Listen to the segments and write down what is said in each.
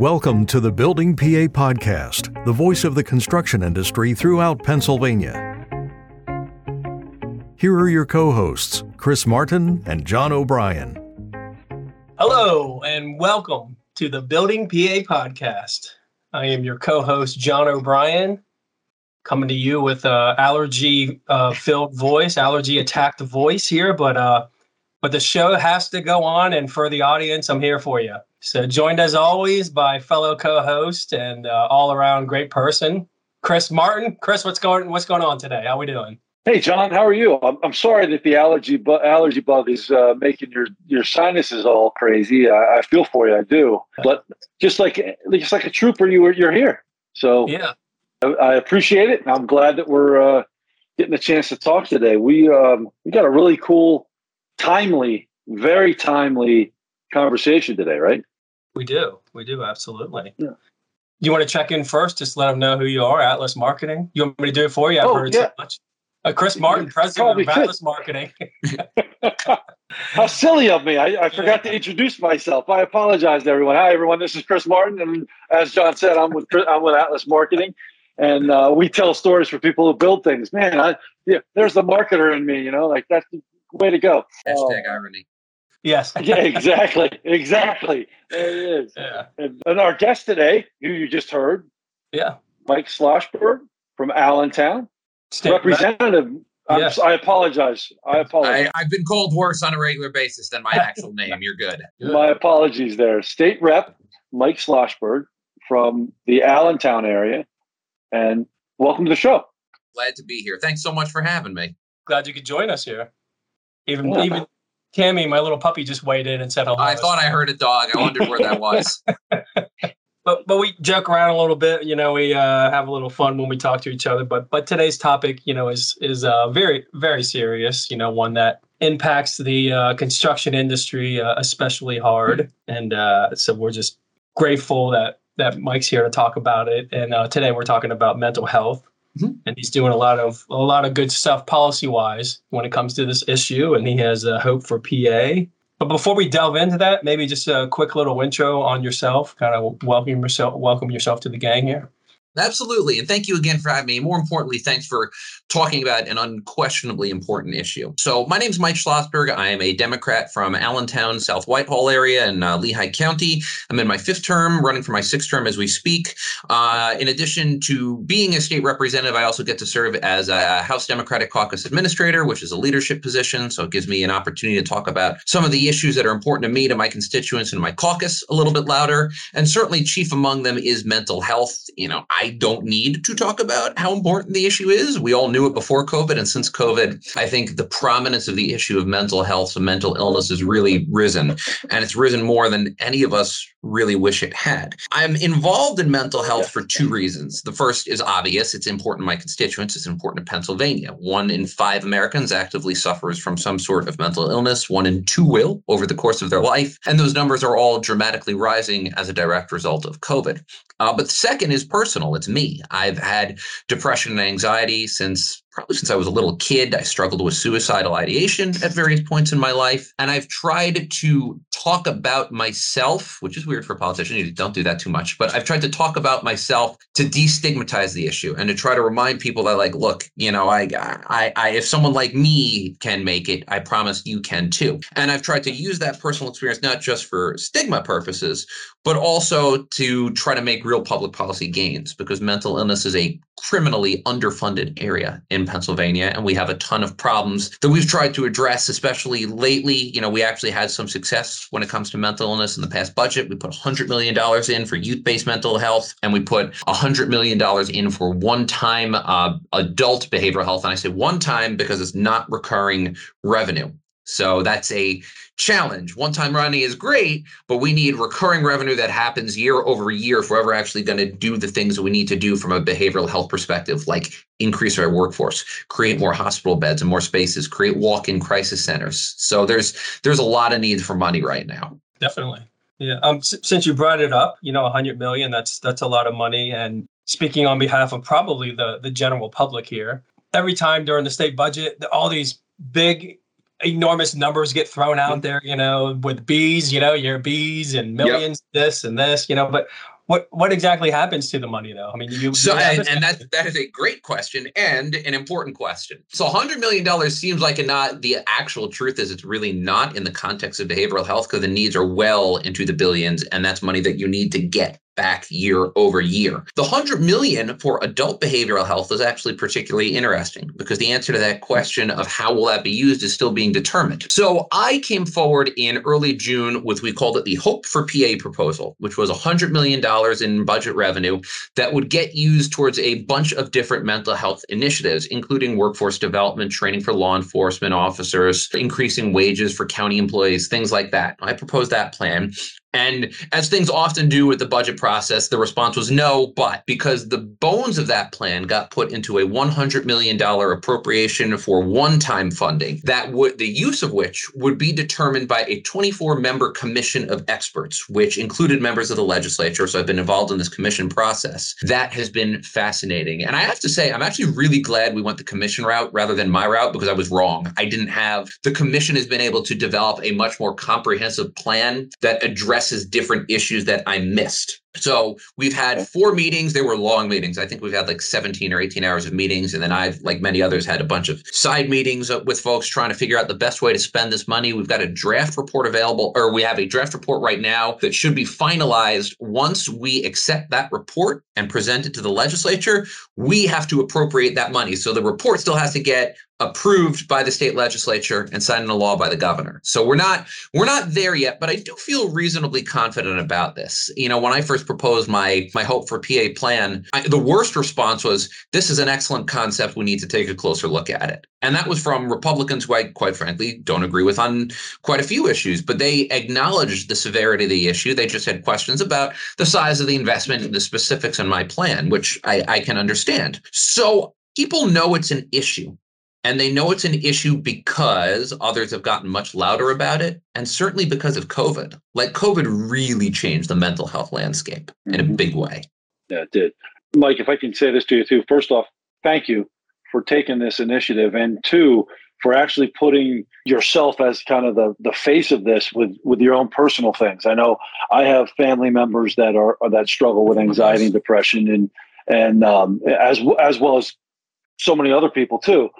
Welcome to the Building PA Podcast, the voice of the construction industry throughout Pennsylvania. Here are your co hosts, Chris Martin and John O'Brien. Hello, and welcome to the Building PA Podcast. I am your co host, John O'Brien, coming to you with uh, allergy uh, filled voice, allergy attacked voice here, but uh, but the show has to go on, and for the audience, I'm here for you. So, joined as always by fellow co-host and uh, all-around great person, Chris Martin. Chris, what's going what's going on today? How are we doing? Hey, John, how are you? I'm, I'm sorry that the allergy bu- allergy bug is uh, making your your sinuses all crazy. I, I feel for you, I do. But just like just like a trooper, you were you're here. So Yeah, I, I appreciate it, and I'm glad that we're uh, getting a chance to talk today. We um, we got a really cool, timely, very timely conversation today, right? We do. We do absolutely. Yeah. You want to check in first? Just let them know who you are. Atlas Marketing. You want me to do it for you? I've Oh, heard yeah. so much. Uh, Chris Martin, You president probably of could. Atlas Marketing. How silly of me! I, I forgot to introduce myself. I apologize to everyone. Hi, everyone. This is Chris Martin, and as John said, I'm with Chris- I'm with Atlas Marketing, and uh, we tell stories for people who build things. Man, I, yeah, there's the marketer in me. You know, like that's the way to go. Hashtag irony. Yes. yeah, exactly, exactly. There it is. Yeah. And, and our guest today, who you just heard, Yeah. Mike Sloshberg from Allentown, State rep. representative. I'm, Yes. I apologize. I apologize. I, I've been called worse on a regular basis than my actual name. You're good. My apologies there. State Rep Mike Schlossberg from the Allentown area. And welcome to the show. Glad to be here. Thanks so much for having me. Glad you could join us here. Even Yeah. even Tammy, my little puppy, just weighed in and said hello. I thought I heard a dog. I wondered where that was. but but we joke around a little bit. You know, we uh, have a little fun when we talk to each other. But but today's topic, you know, is is uh, very very serious. You know, one that impacts the uh, construction industry uh, especially hard. And uh, so we're just grateful that that Mike's here to talk about it. And uh, today we're talking about mental health. Mhm. And he's doing a lot of a lot of good stuff policy wise when it comes to this issue. And he has uh, hope for PA. But before we delve into that, maybe just a quick little intro on yourself, kind of welcome yourself, welcome yourself to the gang here. Absolutely. And thank you again for having me. More importantly, thanks for talking about an unquestionably important issue. So, my name is Mike Schlossberg. I am a Democrat from Allentown, South Whitehall area in uh, Lehigh County. I'm in my fifth term, running for my sixth term as we speak. Uh, in addition to being a state representative, I also get to serve as a House Democratic Caucus Administrator, which is a leadership position. So, it gives me an opportunity to talk about some of the issues that are important to me, to my constituents, and my caucus a little bit louder. And certainly, chief among them is mental health. You know, I don't need to talk about how important the issue is. We all knew it before COVID. And since COVID, I think the prominence of the issue of mental health and mental illness has really risen. And it's risen more than any of us really wish it had. I'm involved in mental health for two reasons. The first is obvious it's important to my constituents, it's important to Pennsylvania. One in five Americans actively suffers from some sort of mental illness, one in two will over the course of their life. And those numbers are all dramatically rising as a direct result of COVID. Uh, but the second is personal. It's me. I've had depression and anxiety since is probably since I was a little kid. I struggled with suicidal ideation at various points in my life. And I've tried to talk about myself, which is weird for a politician. You don't do that too much. But I've tried to talk about myself to destigmatize the issue and to try to remind people that, like, look, you know, I, I, I, if someone like me can make it, I promise you can too. And I've tried to use that personal experience not just for stigma purposes, but also to try to make real public policy gains because mental illness is a criminally underfunded area in Pennsylvania. And we have a ton of problems that we've tried to address, especially lately. You know, we actually had some success when it comes to mental illness in the past budget. We put $100 million in for youth based mental health, and we put $100 million in for one time uh, adult behavioral health. And I say one time because it's not recurring revenue. So that's a challenge. One time running is great, but we need recurring revenue that happens year over year if we're ever actually going to do the things that we need to do from a behavioral health perspective, like increase our workforce, create more hospital beds and more spaces, create walk-in crisis centers. So there's there's a lot of need for money right now. Definitely. Yeah. Um. s- since you brought it up, you know, a hundred million. That's that's a lot of money. And speaking on behalf of probably the the general public here, every time during the state budget, all these big enormous numbers get thrown out mm-hmm. there, you know, with bees, you know, your bees and millions, yep. this and this, you know, but what what exactly happens to the money though? I mean, you so and, and that that is a great question and an important question. So, hundred million dollars seems like a not. The actual truth is, it's really not in the context of behavioral health because the needs are well into the billions, and that's money that you need to get back year over year. The 100 million for adult behavioral health is actually particularly interesting because the answer to that question of how will that be used is still being determined. So I came forward in early June with we called it the Hope for PA proposal, which was 100 million dollars in budget revenue that would get used towards a bunch of different mental health initiatives including workforce development, training for law enforcement officers, increasing wages for county employees, things like that. I proposed that plan. And as things often do with the budget process, the response was no, but because the bones of that plan got put into a $100 million appropriation for one time funding, that would the use of which would be determined by a 24 member commission of experts, which included members of the legislature. So I've been involved in this commission process. That has been fascinating. And I have to say, I'm actually really glad we went the commission route rather than my route because I was wrong. I didn't have the commission has been able to develop a much more comprehensive plan that addresses addresses different issues that I missed. So we've had four meetings. They were long meetings. I think we've had like 17 or 18 hours of meetings. And then I've, like many others, had a bunch of side meetings uh, with folks trying to figure out the best way to spend this money. We've got a draft report available, or we have a draft report right now that should be finalized. Once we accept that report and present it to the legislature, we have to appropriate that money. So the report still has to get approved by the state legislature and signed into law by the governor. So we're not we're not there yet, but I do feel reasonably confident about this. You know, when I first first proposed my my hope for PA plan, I, the worst response was, "This is an excellent concept. We need to take a closer look at it." And that was from Republicans who I, quite frankly, don't agree with on quite a few issues, but they acknowledged the severity of the issue. They just had questions about the size of the investment and the specifics in my plan, which I, I can understand. So people know it's an issue. And they know it's an issue because others have gotten much louder about it, and certainly because of COVID. Like COVID really changed the mental health landscape mm-hmm. in a mm-hmm. big way. Yeah, it did. Mike, if I can say this to you too, first off, thank you for taking this initiative, and two, for actually putting yourself as kind of the, the face of this with, with your own personal things. I know I have family members that are that struggle with anxiety and depression, and and um, as as well as so many other people too.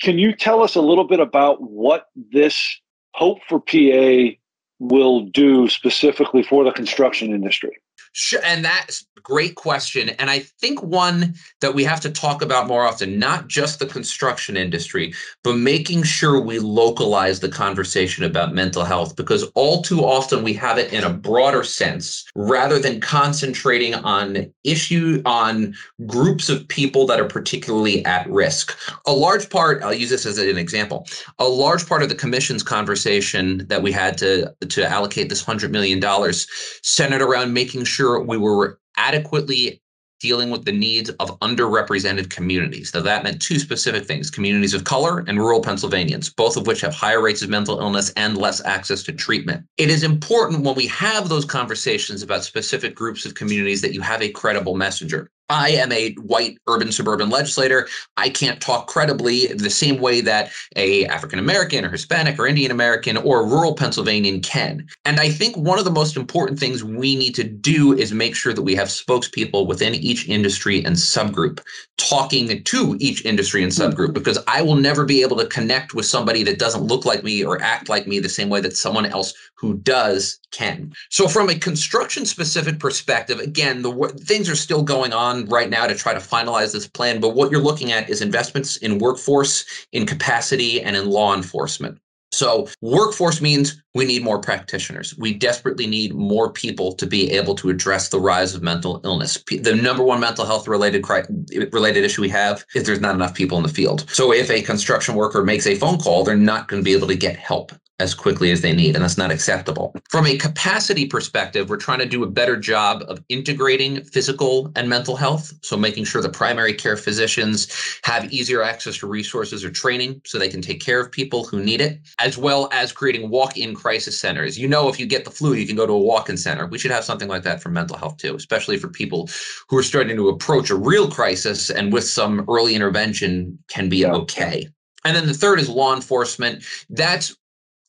Can you tell us a little bit about what this Hope for PA will do specifically for the construction industry? Sure, and that's a great question. And I think one that we have to talk about more often, not just the construction industry, but making sure we localize the conversation about mental health because all too often we have it in a broader sense rather than concentrating on issue on groups of people that are particularly at risk. A large part, I'll use this as an example, a large part of the commission's conversation that we had to, to allocate this $100 million centered around making sure sure we were adequately dealing with the needs of underrepresented communities. Now, that meant two specific things communities of color and rural Pennsylvanians, both of which have higher rates of mental illness and less access to treatment. It is important when we have those conversations about specific groups of communities that you have a credible messenger. I am a white urban suburban legislator. I can't talk credibly the same way that a African American or Hispanic or Indian American or rural Pennsylvanian can. And I think one of the most important things we need to do is make sure that we have spokespeople within each industry and subgroup talking to each industry and hmm. subgroup because I will never be able to connect with somebody that doesn't look like me or act like me the same way that someone else who does can. So from a construction specific perspective, again, the things are still going on right now to try to finalize this plan. But what you're looking at is investments in workforce, in capacity, and in law enforcement. So, workforce means we need more practitioners. We desperately need more people to be able to address the rise of mental illness. The number one mental health related related issue we have is there's not enough people in the field. So, if a construction worker makes a phone call, they're not going to be able to get help as quickly as they need, and that's not acceptable. From a capacity perspective, we're trying to do a better job of integrating physical and mental health. So, making sure the primary care physicians have easier access to resources or training so they can take care of people who need it, as well as creating walk in crisis centers. You know, if you get the flu, you can go to a walk in center. We should have something like that for mental health too, especially for people who are starting to approach a real crisis and with some early intervention can be okay. And then the third is law enforcement. That's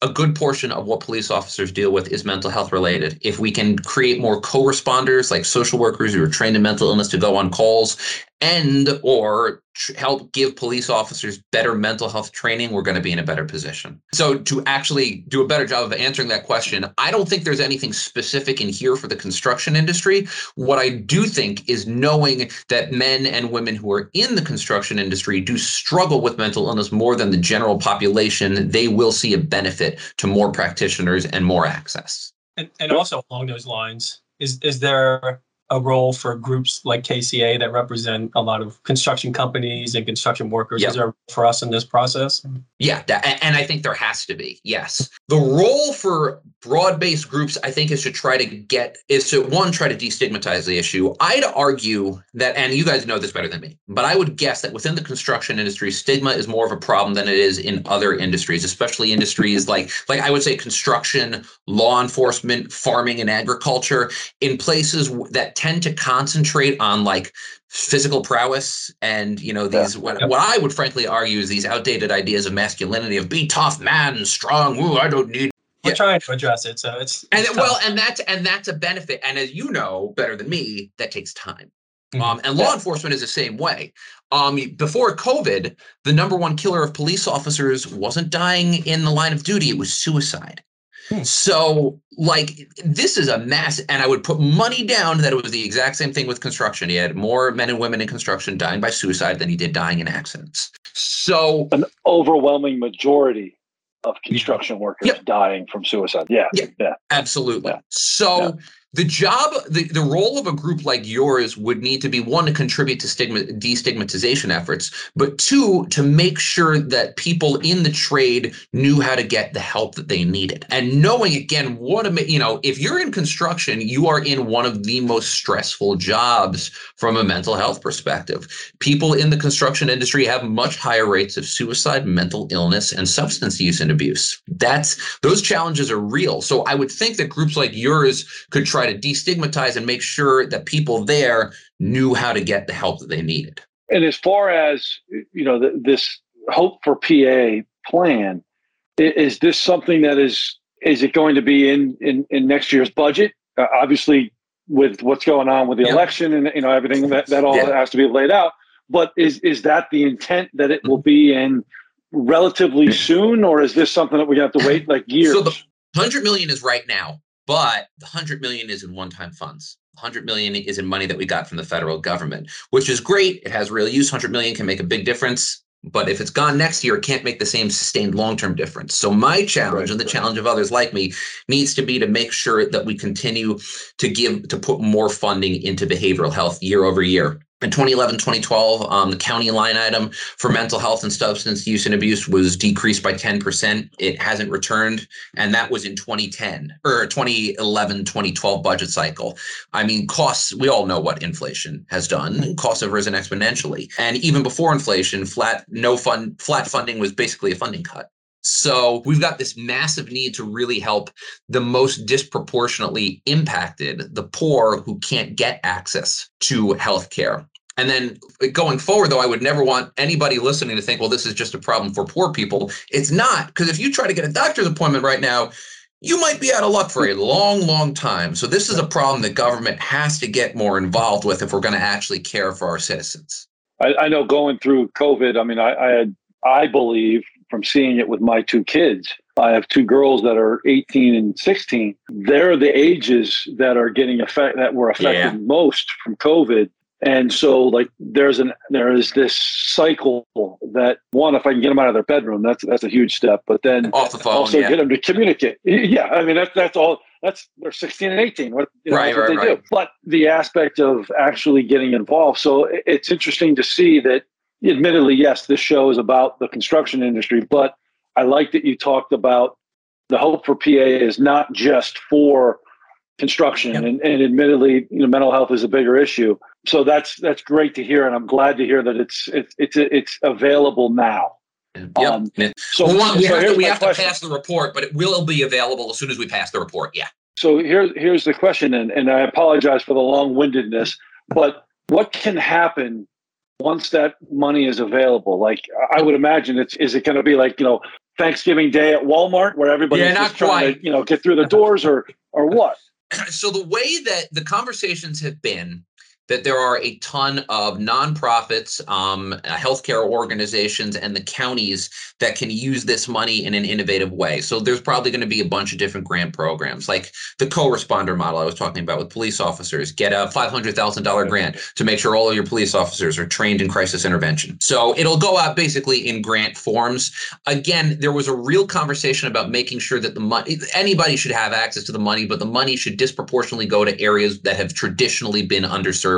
a good portion of what police officers deal with is mental health related. If we can create more co-responders like social workers who are trained in mental illness to go on calls and or help give police officers better mental health training, we're going to be in a better position. So to actually do a better job of answering that question, I don't think there's anything specific in here for the construction industry. What I do think is knowing that men and women who are in the construction industry do struggle with mental illness more than the general population, they will see a benefit to more practitioners and more access. And, and also along those lines, is is there a role for groups like KCA that represent a lot of construction companies and construction workers? Is there for us in this process? Yeah, that, and I think there has to be. Yes, the role for broad-based groups, I think, is to try to get is to one try to destigmatize the issue. I'd argue that, and you guys know this better than me, but I would guess that within the construction industry, stigma is more of a problem than it is in other industries, especially industries like like I would say construction, law enforcement, farming, and agriculture. In places that tend to concentrate on like physical prowess and you know these yeah. what, what i would frankly argue is these outdated ideas of masculinity of be tough man strong Ooh, i don't need we're yeah. trying to address it so it's, it's and well and that's and that's a benefit and as you know better than me that takes time mm-hmm. um, and law yeah. enforcement is the same way um, before covid the number one killer of police officers wasn't dying in the line of duty it was suicide Hmm. So, like, this is a mass, and I would put money down that it was the exact same thing with construction. He had more men and women in construction dying by suicide than he did dying in accidents. So, an overwhelming majority of construction workers yep. dying from suicide. Yeah, yeah, yeah. absolutely. Yeah. So. The job the, the role of a group like yours would need to be one to contribute to stigma destigmatization efforts but two to make sure that people in the trade knew how to get the help that they needed. And knowing again what a you know if you're in construction you are in one of the most stressful jobs from a mental health perspective. People in the construction industry have much higher rates of suicide mental illness and substance use and abuse. That's those challenges are real. So i would think that groups like yours could try try to destigmatize and make sure that people there knew how to get the help that they needed. And as far as you know, the, this Hope for PA plan, is this something that is is it going to be in in, in next year's budget? Uh, obviously, with what's going on with the election and you know everything that that all yeah. has to be laid out. But is is that the intent that it will be in relatively soon, or is this something that we have to wait like years? So the hundred million is right now but the 100 million is in one-time funds. 100 million is in money that we got from the federal government which is great. It has real use. 100 million can make a big difference. But if it's gone next year it can't make the same sustained long-term difference. So my challenge right, and the right. challenge of others like me needs to be to make sure that we continue to give to put more funding into behavioral health year over year in 2011 2012 um, the county line item for mental health and substance use and abuse was decreased by 10% it hasn't returned and that was in 2010 or 2011 2012 budget cycle. I mean costs we all know what inflation has done. Costs have risen exponentially. And even before inflation flat no fund flat funding was basically a funding cut so we've got this massive need to really help the most disproportionately impacted, the poor who can't get access to healthcare. And then going forward, though, I would never want anybody listening to think, well, this is just a problem for poor people. It's not, because if you try to get a doctor's appointment right now, you might be out of luck for a long, long time. So this is a problem that government has to get more involved with if we're going to actually care for our citizens. I, I know going through COVID, I mean, I, I I believe from seeing it with my two kids. I have two girls that are 18 and 16. They're the ages that are getting affect that were affected yeah. most from COVID. And so like there's an there is this cycle that one, if I can get them out of their bedroom, that's that's a huge step. But then off the phone, also yeah. get them to communicate. Yeah. I mean that's that's all that's they're 16 and 18. What, you know, right, right, what they right. do. But the aspect of actually getting involved. So it's interesting to see that admittedly, yes, this show is about the construction industry, but I like that you talked about the hope for PA is not just for construction yep. and, and admittedly you know mental health is a bigger issue so that's that's great to hear and i'm glad to hear that it's it's it's, it's available now Yep. Um, so, we, want, we so have, to, we have to pass the report, but it will be available as soon as we pass the report. Yeah. So here's here's the question, and, and I apologize for the long windedness, but what can happen once that money is available? Like I would imagine it's is it going to be like you know Thanksgiving Day at Walmart where everybody's Yeah, just trying quite. to you know get through the doors or or what? so the way that the conversations have been that there are a ton of nonprofits, um, uh, healthcare organizations, and the counties that can use this money in an innovative way. So there's probably going to be a bunch of different grant programs, like the co-responder model I was talking about with police officers. Get a five hundred thousand dollar grant to make sure all of your police officers are trained in crisis intervention. So it'll go out basically in grant forms. Again, there was a real conversation about making sure that the money anybody should have access to the money, but the money should disproportionately go to areas that have traditionally been underserved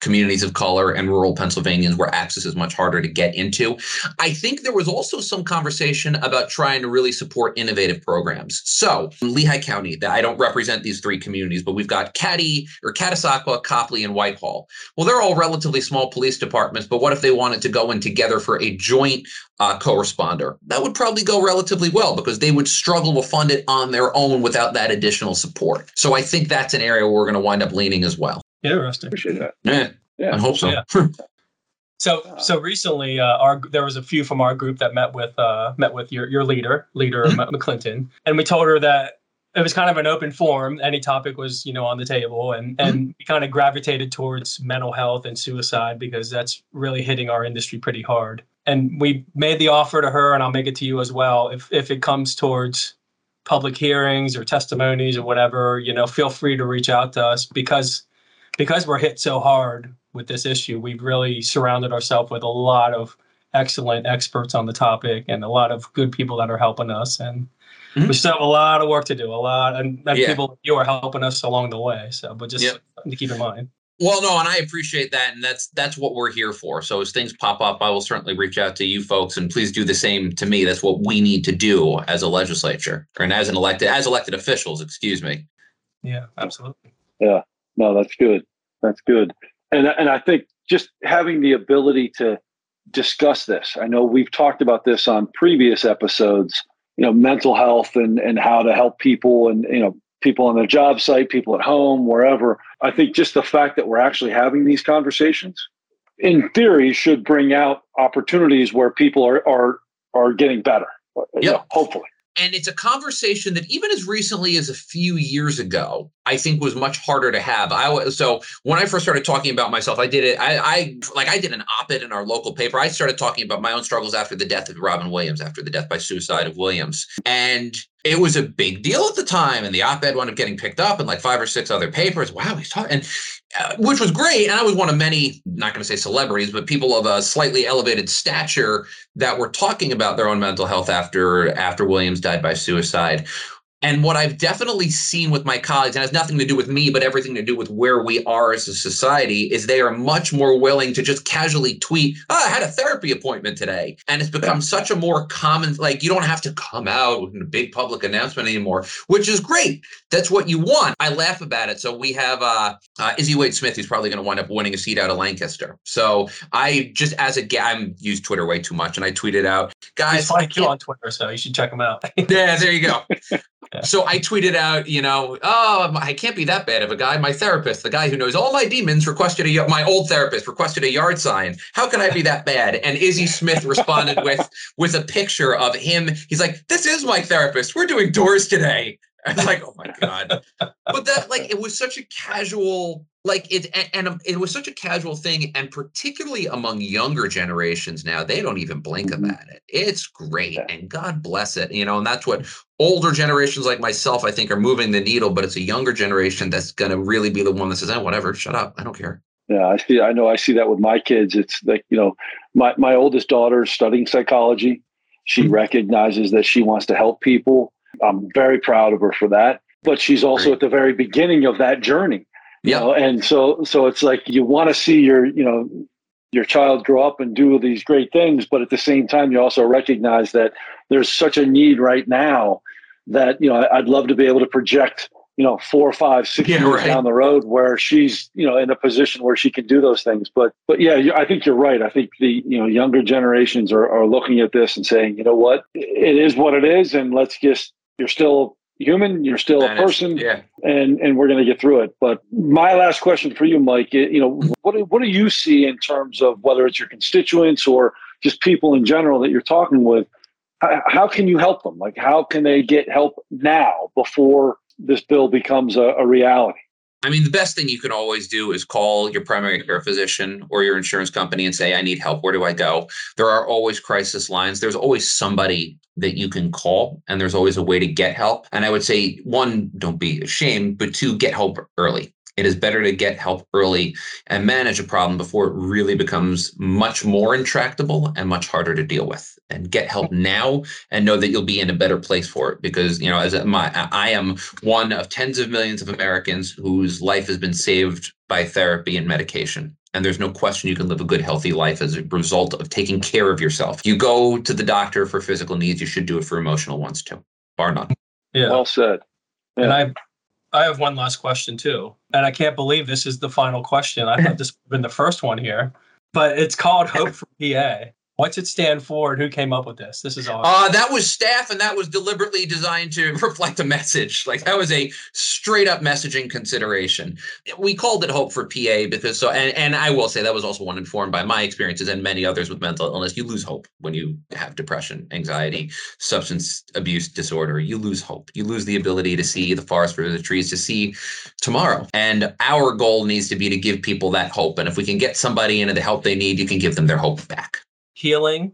communities of color and rural Pennsylvanians where access is much harder to get into. I think there was also some conversation about trying to really support innovative programs. So, Lehigh County, that I don't represent these three communities, but we've got Caddy or Catasauqua, Coplay, and Whitehall. Well, they're all relatively small police departments, but what if they wanted to go in together for a joint uh, co-responder? That would probably go relatively well because they would struggle to fund it on their own without that additional support. So I think that's an area where we're going to wind up leaning as well. Interesting. Appreciate that. Yeah, Yeah. I hope so. Yeah. So so recently, uh, our there was a few from our group that met with uh, met with your your leader, leader Mhm. McClinton, and we told her that it was kind of an open forum. Any topic was you know on the table, and and we kind of gravitated towards mental health and suicide because that's really hitting our industry pretty hard. And we made the offer to her, and I'll make it to you as well. If if it comes towards public hearings or testimonies or whatever, you know, feel free to reach out to us because because we're hit so hard with this issue, we've really surrounded ourselves with a lot of excellent experts on the topic and a lot of good people that are helping us. And Mhm. we still have a lot of work to do, a lot, and, and Yeah. people you are helping us along the way. So, but just Yep. something to keep in mind. Well, no, and I appreciate that, and that's that's what we're here for. So as things pop up, I will certainly reach out to you folks, and please do the same to me. That's what we need to do as a legislature, and as an elected as elected officials. Excuse me. Yeah, absolutely. No, that's good. That's good. And and I think just having the ability to discuss this. I know we've talked about this on previous episodes, you know, mental health and and how to help people and you know, people on the job site, people at home, wherever. I think just the fact that we're actually having these conversations in theory should bring out opportunities where people are are are getting better. you know, hopefully. And it's a conversation that even as recently as a few years ago, I think was much harder to have. I so when I first started talking about myself, I did it. I, I like I did an op-ed in our local paper. I started talking about my own struggles after the death of Robin Williams, after the death by suicide of Williams, and it was a big deal at the time. And the op-ed wound up getting picked up in like five or six other papers. Wow, he's talking, and uh, which was great. And I was one of many, not going to say celebrities, but people of a slightly elevated stature that were talking about their own mental health after after Williams died by suicide. And what I've definitely seen with my colleagues, and has nothing to do with me, but everything to do with where we are as a society, is they are much more willing to just casually tweet, oh, I had a therapy appointment today. And it's become such a more common, like, you don't have to come out with a big public announcement anymore, which is great. That's what you want. I laugh about it. So we have uh, uh, Izzy Wade Smith, who's probably going to wind up winning a seat out of Lancaster. So I just, as a guy, I'm use Twitter way too much, and I tweeted out, guys, He's you on Twitter, so you should check him out. yeah, there you go. Yeah. So I tweeted out, you know, oh, I can't be that bad of a guy. My therapist, the guy who knows all my demons, requested a my old therapist requested a yard sign. How can I be that bad? And Izzy Smith responded with with a picture of him. He's like, "This is my therapist. We're doing doors today." I was like, "Oh my god!" But that, like, it was such a casual, like it, and, and it was such a casual thing, and particularly among younger generations now, they don't even blink Mhm. about it. It's great, and God bless it, you know. And that's what older generations like myself, I think, are moving the needle. But it's a younger generation that's going to really be the one that says, "Oh, whatever, shut up, I don't care." Yeah, I see. I know. I see that with my kids. It's like you know, my my oldest daughter studying psychology. She Mhm. recognizes that she wants to help people. I'm very proud of her for that. But she's also Great. at the very beginning of that journey. You know, and so so it's like you want to see your you know your child grow up and do these great things, but at the same time, you also recognize that there's such a need right now that you know I'd love to be able to project you know four, five, six Yeah, years right. down the road where she's you know in a position where she can do those things. But but yeah, I think you're right. I think the you know younger generations are are looking at this and saying, you know what, it is what it is, and let's just you're still human. You're still Managed. a person, Yeah. and and we're going to get through it. But my last question for you, Mike, you know, mm-hmm. what do, what do you see in terms of whether it's your constituents or just people in general that you're talking with? How, can you help them? Like, how can they get help now before this bill becomes a, a reality? I mean, the best thing you can always do is call your primary care physician or your insurance company and say, I need help. Where do I go? There are always crisis lines. There's always somebody that you can call, and there's always a way to get help. And I would say, one, don't be ashamed, but two, get help early. It is better to get help early and manage a problem before it really becomes much more intractable and much harder to deal with. And get help now and know that you'll be in a better place for it because, you know, as my I am one of tens of millions of Americans whose life has been saved by therapy and medication. And there's no question you can live a good, healthy life as a result of taking care of yourself. You go to the doctor for physical needs, you should do it for emotional ones too, bar none. Yeah. Well said. And I I have one last question too. And I can't believe this is the final question. I thought this would have been the first one here. But it's called Hope for PA. What's it stand for and who came up with this? This is awesome. Uh, that was staff, and that was deliberately designed to reflect a message. Like that was a straight up messaging consideration. We called it Hope for PA because so, and, and I will say that was also one informed by my experiences and many others with mental illness. You lose hope when you have depression, anxiety, substance abuse disorder. You lose hope. You lose the ability to see the forest for the trees, to see tomorrow. And our goal needs to be to give people that hope. And if we can get somebody into the help they need, you can give them their hope back. Healing,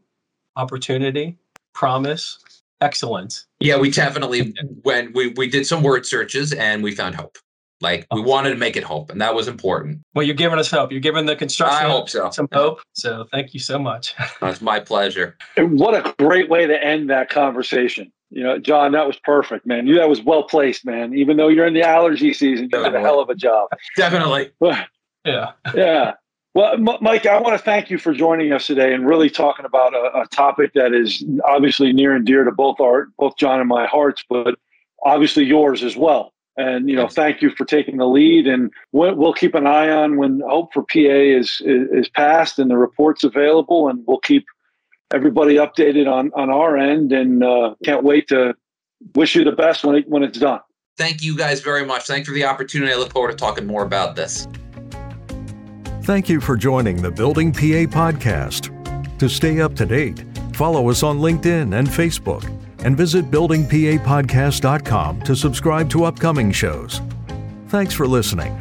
opportunity, promise, excellence. Yeah, we definitely when we we did some word searches and we found hope. Like we wanted to make it hope, and that was important. Well, you're giving us hope. You're giving the construction I hope so. some hope. So thank you so much. It's my pleasure. And what a great way to end that conversation. You know, John, that was perfect, man. You that was well placed, man. Even though you're in the allergy season, you did a hell of a job. Definitely. yeah. yeah. Well, Mike, I want to thank you for joining us today and really talking about a, a topic that is obviously near and dear to both our, both John and my hearts, but obviously yours as well. And you know, thank you for taking the lead. And we'll, we'll keep an eye on when Hope for PA is, is is passed and the reports available, and we'll keep everybody updated on on our end. And uh, can't wait to wish you the best when it when it's done. Thank you guys very much. Thanks for the opportunity. I look forward to talking more about this. Thank you for joining the Building PA podcast. To stay up to date, follow us on LinkedIn and Facebook, and visit buildingpapodcast.com to subscribe to upcoming shows. Thanks for listening.